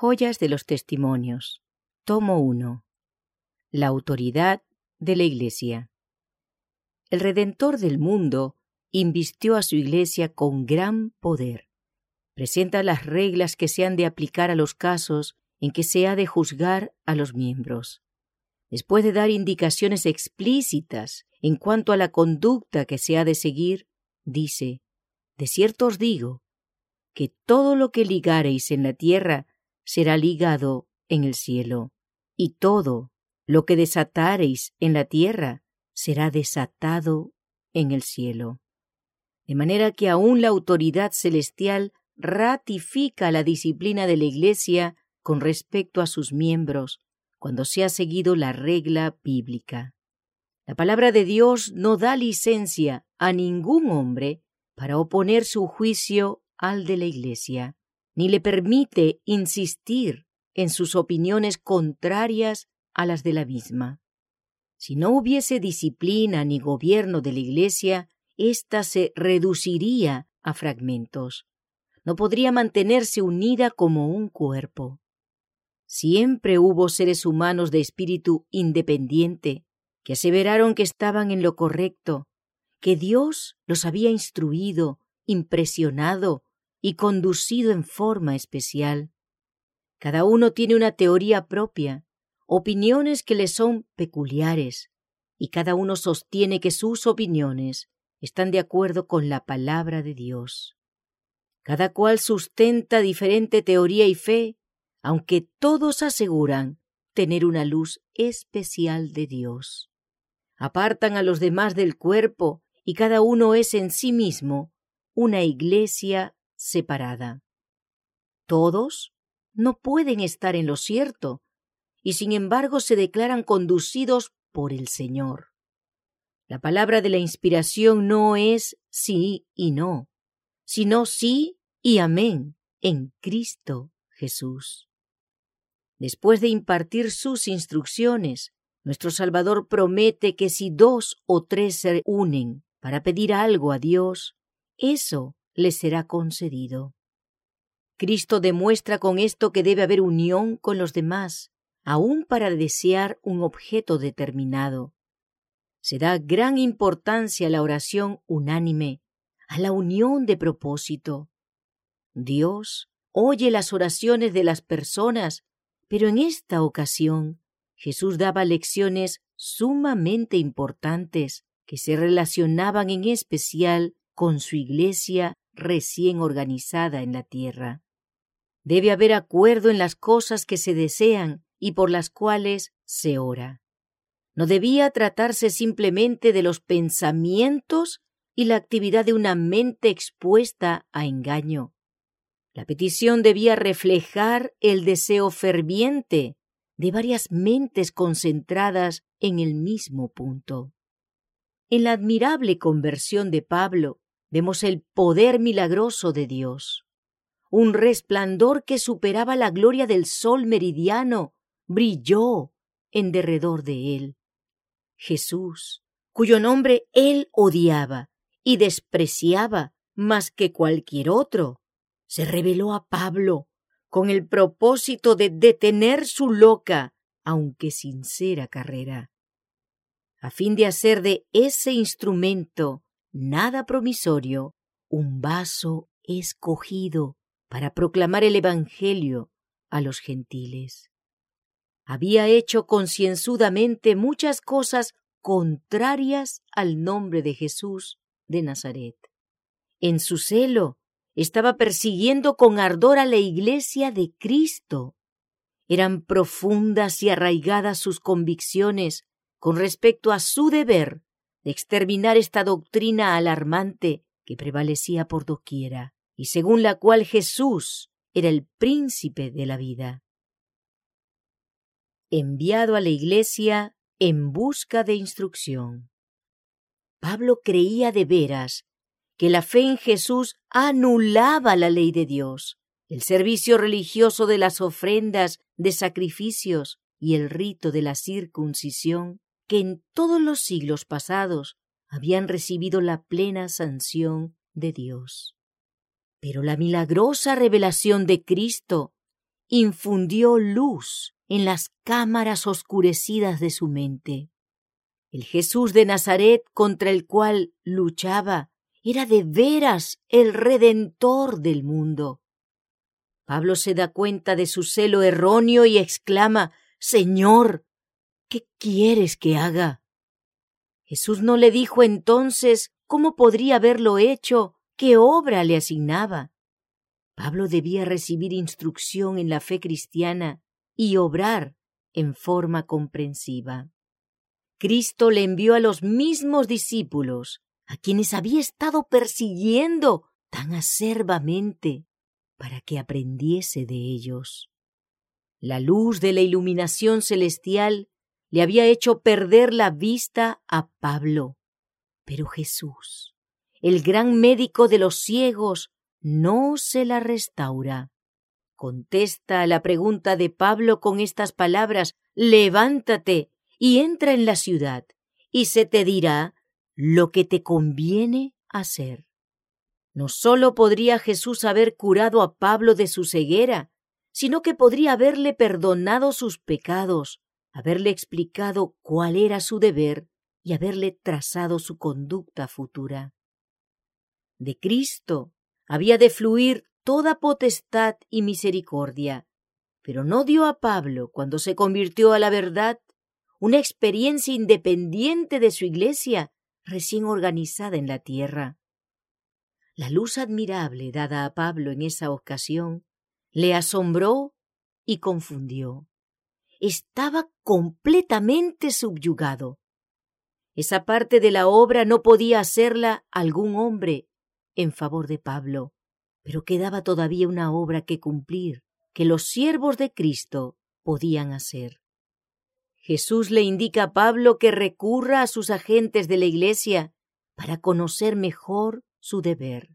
Joyas de los Testimonios. Tomo 1. La autoridad de la Iglesia. El Redentor del mundo invistió a su Iglesia con gran poder. Presenta las reglas que se han de aplicar a los casos en que se ha de juzgar a los miembros. Después de dar indicaciones explícitas en cuanto a la conducta que se ha de seguir, dice, De cierto os digo, que todo lo que ligareis en la tierra será ligado en el cielo, y todo lo que desatareis en la tierra será desatado en el cielo. De manera que aún la autoridad celestial ratifica la disciplina de la Iglesia con respecto a sus miembros, cuando se ha seguido la regla bíblica. La palabra de Dios no da licencia a ningún hombre para oponer su juicio al de la Iglesia, ni le permite insistir en sus opiniones contrarias a las de la misma. Si no hubiese disciplina ni gobierno de la Iglesia, ésta se reduciría a fragmentos. No podría mantenerse unida como un cuerpo. Siempre hubo seres humanos de espíritu independiente que aseveraron que estaban en lo correcto, que Dios los había instruido, impresionado y conducido en forma especial. Cada uno tiene una teoría propia, opiniones que le son peculiares, y cada uno sostiene que sus opiniones están de acuerdo con la palabra de Dios. Cada cual sustenta diferente teoría y fe, aunque todos aseguran tener una luz especial de Dios. Apartan a los demás del cuerpo y cada uno es en sí mismo una iglesia separada. Todos no pueden estar en lo cierto y sin embargo se declaran conducidos por el Señor. La palabra de la inspiración no es sí y no, sino sí y amén en Cristo Jesús. Después de impartir sus instrucciones, nuestro Salvador promete que si dos o tres se unen para pedir algo a Dios, eso les será concedido. Cristo demuestra con esto que debe haber unión con los demás, aun para desear un objeto determinado. Se da gran importancia a la oración unánime, a la unión de propósito. Dios oye las oraciones de las personas, pero en esta ocasión Jesús daba lecciones sumamente importantes que se relacionaban en especial con su iglesia recién organizada en la tierra. Debe haber acuerdo en las cosas que se desean y por las cuales se ora. No debía tratarse simplemente de los pensamientos y la actividad de una mente expuesta a engaño. La petición debía reflejar el deseo ferviente de varias mentes concentradas en el mismo punto. En la admirable conversión de Pablo vemos el poder milagroso de Dios. Un resplandor que superaba la gloria del sol meridiano brilló en derredor de él. Jesús, cuyo nombre él odiaba y despreciaba más que cualquier otro, se reveló a Pablo con el propósito de detener su loca, aunque sincera carrera, a fin de hacer de ese instrumento nada promisorio, un vaso escogido para proclamar el Evangelio a los gentiles. Había hecho concienzudamente muchas cosas contrarias al nombre de Jesús de Nazaret. En su celo estaba persiguiendo con ardor a la iglesia de Cristo. Eran profundas y arraigadas sus convicciones con respecto a su deber exterminar esta doctrina alarmante que prevalecía por doquiera y según la cual Jesús era el príncipe de la vida. Enviado a la iglesia en busca de instrucción. Pablo creía de veras que la fe en Jesús anulaba la ley de Dios, el servicio religioso de las ofrendas de sacrificios y el rito de la circuncisión que en todos los siglos pasados habían recibido la plena sanción de Dios. Pero la milagrosa revelación de Cristo infundió luz en las cámaras oscurecidas de su mente. El Jesús de Nazaret contra el cual luchaba era de veras el redentor del mundo. Pablo se da cuenta de su celo erróneo y exclama Señor, ¿qué quieres que haga? Jesús no le dijo entonces cómo podría haberlo hecho, qué obra le asignaba. Pablo debía recibir instrucción en la fe cristiana y obrar en forma comprensiva. Cristo le envió a los mismos discípulos, a quienes había estado persiguiendo tan acerbamente, para que aprendiese de ellos. La luz de la iluminación celestial le había hecho perder la vista a Pablo. Pero Jesús, el gran médico de los ciegos, no se la restaura. Contesta a la pregunta de Pablo con estas palabras Levántate y entra en la ciudad, y se te dirá lo que te conviene hacer. No sólo podría Jesús haber curado a Pablo de su ceguera, sino que podría haberle perdonado sus pecados, haberle explicado cuál era su deber y haberle trazado su conducta futura. De Cristo había de fluir toda potestad y misericordia, pero no dio a Pablo, cuando se convirtió a la verdad, una experiencia independiente de su iglesia recién organizada en la tierra. La luz admirable dada a Pablo en esa ocasión le asombró y confundió. Estaba completamente subyugado. Esa parte de la obra no podía hacerla algún hombre en favor de Pablo, pero quedaba todavía una obra que cumplir, que los siervos de Cristo podían hacer. Jesús le indica a Pablo que recurra a sus agentes de la Iglesia para conocer mejor su deber.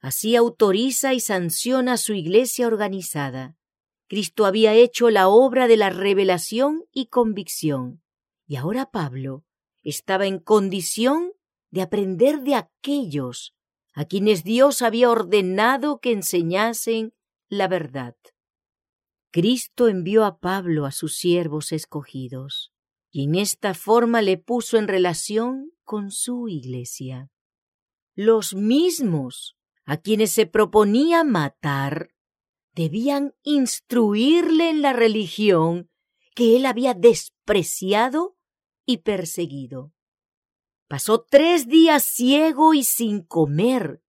Así autoriza y sanciona su Iglesia organizada. Cristo había hecho la obra de la revelación y convicción, y ahora Pablo estaba en condición de aprender de aquellos a quienes Dios había ordenado que enseñasen la verdad. Cristo envió a Pablo a sus siervos escogidos, y en esta forma le puso en relación con su iglesia. Los mismos a quienes se proponía matar debían instruirle en la religión que él había despreciado y perseguido. Pasó tres días ciego y sin comer,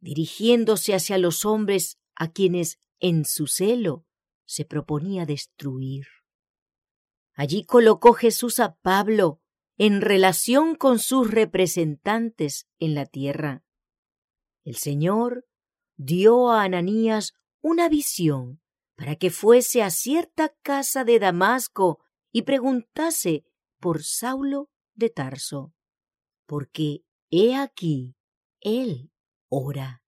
dirigiéndose hacia los hombres a quienes, en su celo, se proponía destruir. Allí colocó Jesús a Pablo en relación con sus representantes en la tierra. El Señor dio a Ananías una visión para que fuese a cierta casa de Damasco y preguntase por Saulo de Tarso porque he aquí, él ora.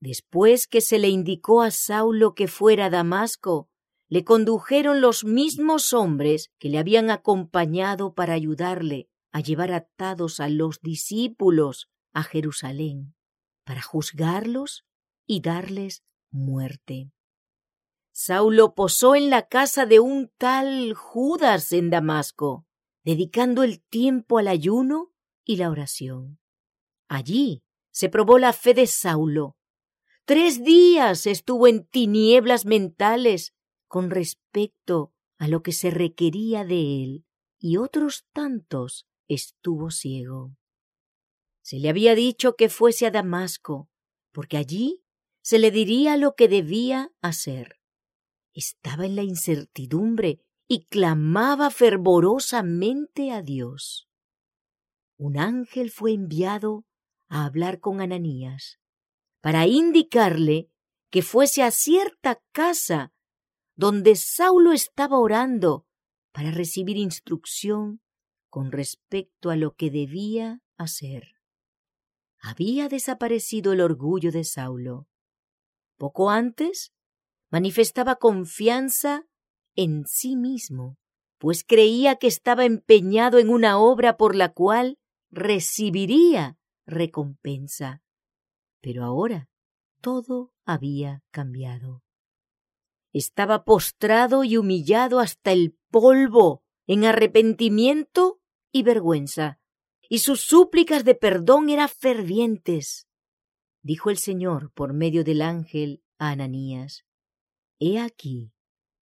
Después que se le indicó a Saulo que fuera a Damasco, le condujeron los mismos hombres que le habían acompañado para ayudarle a llevar atados a los discípulos a Jerusalén, para juzgarlos y darles muerte. Saulo posó en la casa de un tal Judas en Damasco, dedicando el tiempo al ayuno y la oración. Allí se probó la fe de Saulo. Tres días estuvo en tinieblas mentales con respecto a lo que se requería de él, y otros tantos estuvo ciego. Se le había dicho que fuese a Damasco, porque allí se le diría lo que debía hacer. Estaba en la incertidumbre y clamaba fervorosamente a Dios. Un ángel fue enviado a hablar con Ananías para indicarle que fuese a cierta casa donde Saulo estaba orando para recibir instrucción con respecto a lo que debía hacer. Había desaparecido el orgullo de Saulo. Poco antes manifestaba confianza en sí mismo, pues creía que estaba empeñado en una obra por la cual recibiría recompensa. Pero ahora todo había cambiado. estaba postrado y humillado hasta el polvo en arrepentimiento y vergüenza, y sus súplicas de perdón eran fervientes. Dijo el Señor por medio del ángel a Ananías, He aquí,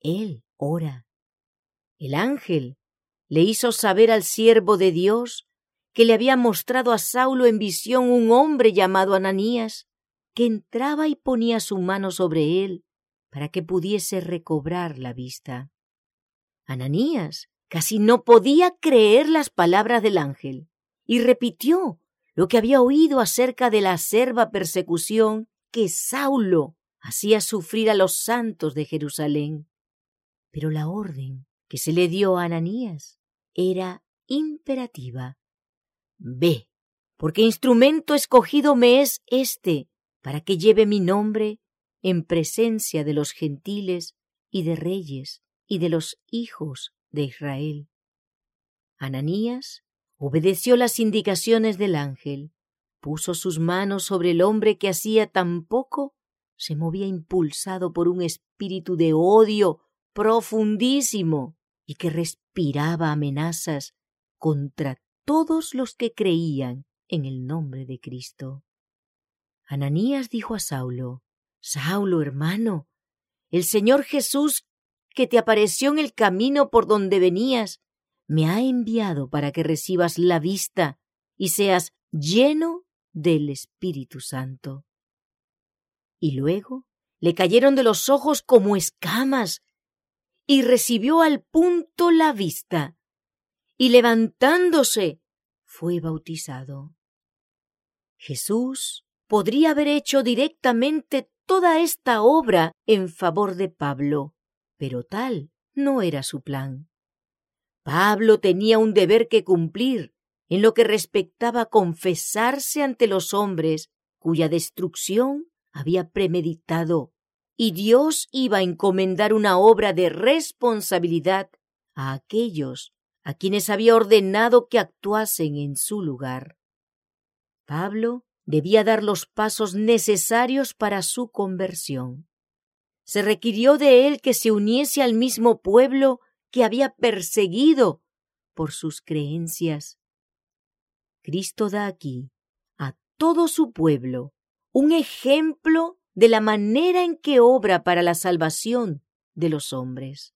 él ora. El ángel le hizo saber al siervo de Dios que le había mostrado a Saulo en visión un hombre llamado Ananías, que entraba y ponía su mano sobre él para que pudiese recobrar la vista. Ananías casi no podía creer las palabras del ángel y repitió lo que había oído acerca de la acerba persecución que Saulo hacía sufrir a los santos de Jerusalén. Pero la orden que se le dio a Ananías era imperativa. Ve, porque instrumento escogido me es éste para que lleve mi nombre en presencia de los gentiles y de reyes y de los hijos de Israel. Ananías obedeció las indicaciones del ángel, puso sus manos sobre el hombre que hacía tan poco se movía impulsado por un espíritu de odio profundísimo y que respiraba amenazas contra todos los que creían en el nombre de Cristo. Ananías dijo a Saulo, Saulo, hermano, el Señor Jesús que te apareció en el camino por donde venías, me ha enviado para que recibas la vista y seas lleno del Espíritu Santo. Y luego le cayeron de los ojos como escamas y recibió al punto la vista y levantándose fue bautizado. Jesús podría haber hecho directamente toda esta obra en favor de Pablo, pero tal no era su plan. Pablo tenía un deber que cumplir en lo que respectaba a confesarse ante los hombres cuya destrucción había premeditado, y Dios iba a encomendar una obra de responsabilidad a aquellos a quienes había ordenado que actuasen en su lugar. Pablo debía dar los pasos necesarios para su conversión. Se requirió de él que se uniese al mismo pueblo que había perseguido por sus creencias. Cristo da aquí a todo su pueblo un ejemplo de la manera en que obra para la salvación de los hombres.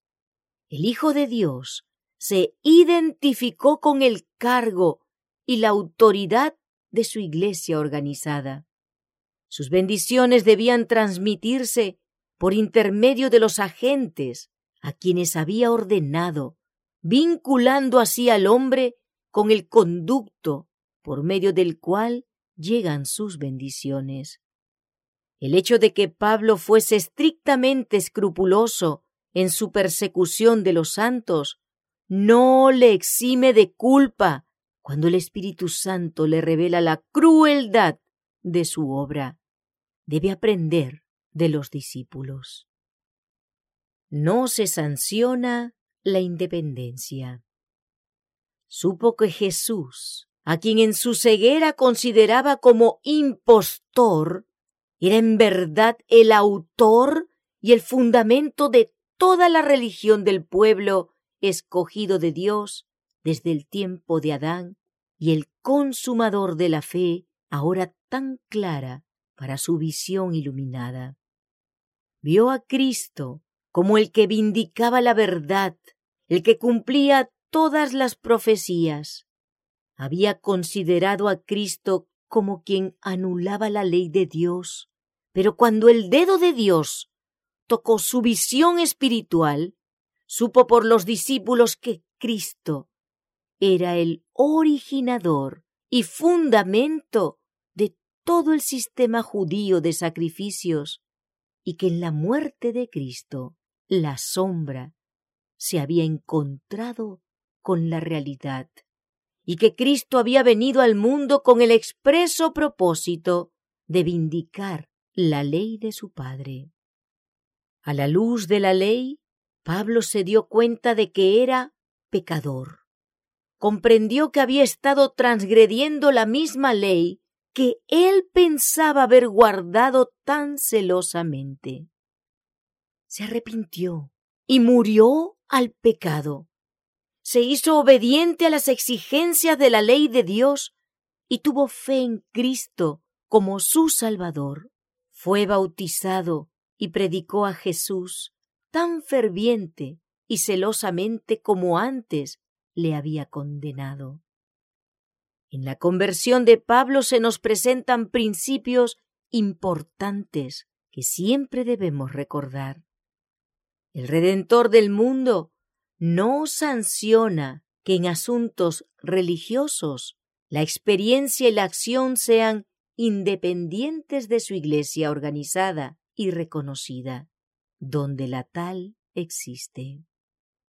El Hijo de Dios se identificó con el cargo y la autoridad de su iglesia organizada. Sus bendiciones debían transmitirse por intermedio de los agentes a quienes había ordenado, vinculando así al hombre con el conducto por medio del cual llegan sus bendiciones. El hecho de que Pablo fuese estrictamente escrupuloso en su persecución de los santos no le exime de culpa cuando el Espíritu Santo le revela la crueldad de su obra. Debe aprender de los discípulos. No se sanciona la independencia. Supo que Jesús, a quien en su ceguera consideraba como impostor, era en verdad el autor y el fundamento de toda la religión del pueblo escogido de Dios desde el tiempo de Adán y el consumador de la fe ahora tan clara para su visión iluminada. Vio a Cristo como el que vindicaba la verdad, el que cumplía todas las profecías. Había considerado a Cristo como quien anulaba la ley de Dios, pero cuando el dedo de Dios tocó su visión espiritual, supo por los discípulos que Cristo era el originador y fundamento de todo el sistema judío de sacrificios y que en la muerte de Cristo la sombra se había encontrado con la realidad y que Cristo había venido al mundo con el expreso propósito de vindicar la ley de su Padre. A la luz de la ley, Pablo se dio cuenta de que era pecador. Comprendió que había estado transgrediendo la misma ley que él pensaba haber guardado tan celosamente. Se arrepintió y murió al pecado. Se hizo obediente a las exigencias de la ley de Dios y tuvo fe en Cristo como su Salvador. Fue bautizado y predicó a Jesús tan ferviente y celosamente como antes le había condenado. En la conversión de Pablo se nos presentan principios importantes que siempre debemos recordar. El Redentor del mundo no sanciona que en asuntos religiosos la experiencia y la acción sean independientes de su iglesia organizada y reconocida, donde la tal existe.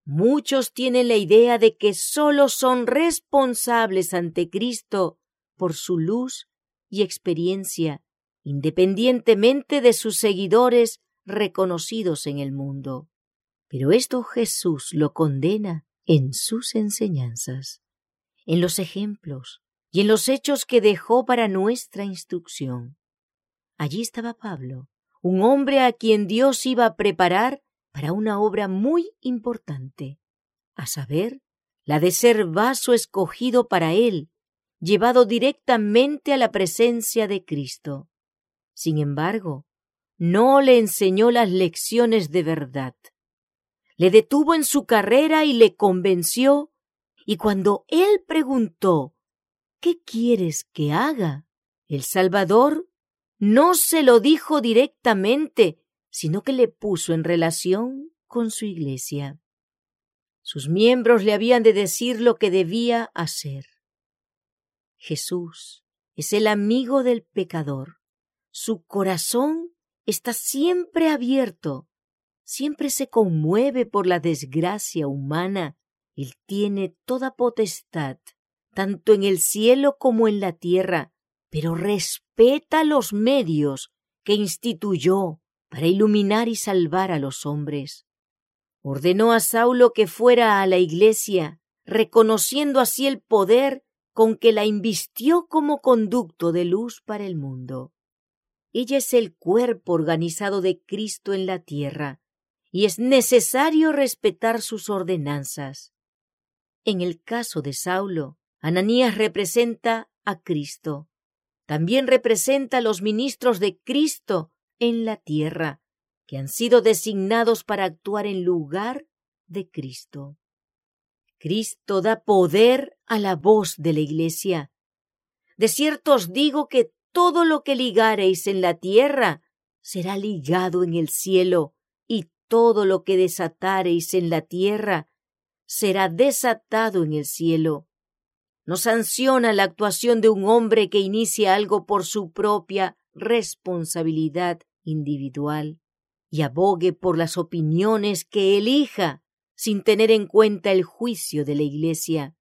Muchos tienen la idea de que sólo son responsables ante Cristo por su luz y experiencia, independientemente de sus seguidores reconocidos en el mundo. Pero esto Jesús lo condena en sus enseñanzas, en los ejemplos y en los hechos que dejó para nuestra instrucción. Allí estaba Pablo, un hombre a quien Dios iba a preparar para una obra muy importante, a saber, la de ser vaso escogido para él, llevado directamente a la presencia de Cristo. Sin embargo, no le enseñó las lecciones de verdad. Le detuvo en su carrera y le convenció, y cuando él preguntó ¿Qué quieres que haga? El Salvador no se lo dijo directamente, sino que le puso en relación con su iglesia. Sus miembros le habían de decir lo que debía hacer. Jesús es el amigo del pecador. Su corazón está siempre abierto, siempre se conmueve por la desgracia humana. Él tiene toda potestad, tanto en el cielo como en la tierra, pero respeta los medios que instituyó para iluminar y salvar a los hombres. Ordenó a Saulo que fuera a la iglesia, reconociendo así el poder con que la invistió como conducto de luz para el mundo. Ella es el cuerpo organizado de Cristo en la tierra, y es necesario respetar sus ordenanzas. En el caso de Saulo, Ananías representa a Cristo. También representa a los ministros de Cristo en la tierra, que han sido designados para actuar en lugar de Cristo. Cristo da poder a la voz de la Iglesia. De cierto os digo que todo lo que ligareis en la tierra será ligado en el cielo, todo lo que desatareis en la tierra será desatado en el cielo. No sanciona la actuación de un hombre que inicia algo por su propia responsabilidad individual y abogue por las opiniones que elija sin tener en cuenta el juicio de la Iglesia.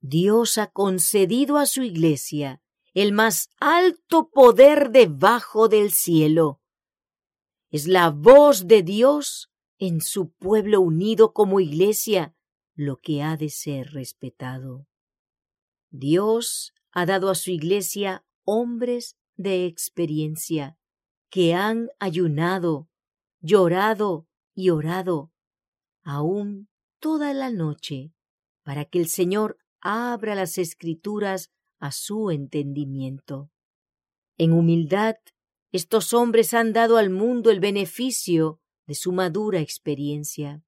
Dios ha concedido a su Iglesia el más alto poder debajo del cielo. Es la voz de Dios en su pueblo unido como Iglesia lo que ha de ser respetado. Dios ha dado a su Iglesia hombres de experiencia que han ayunado, llorado y orado, aún toda la noche, para que el Señor abra las escrituras a su entendimiento. En humildad, estos hombres han dado al mundo el beneficio de su madura experiencia.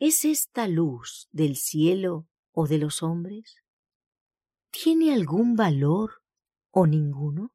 ¿Es esta luz del cielo o de los hombres? ¿Tiene algún valor o ninguno?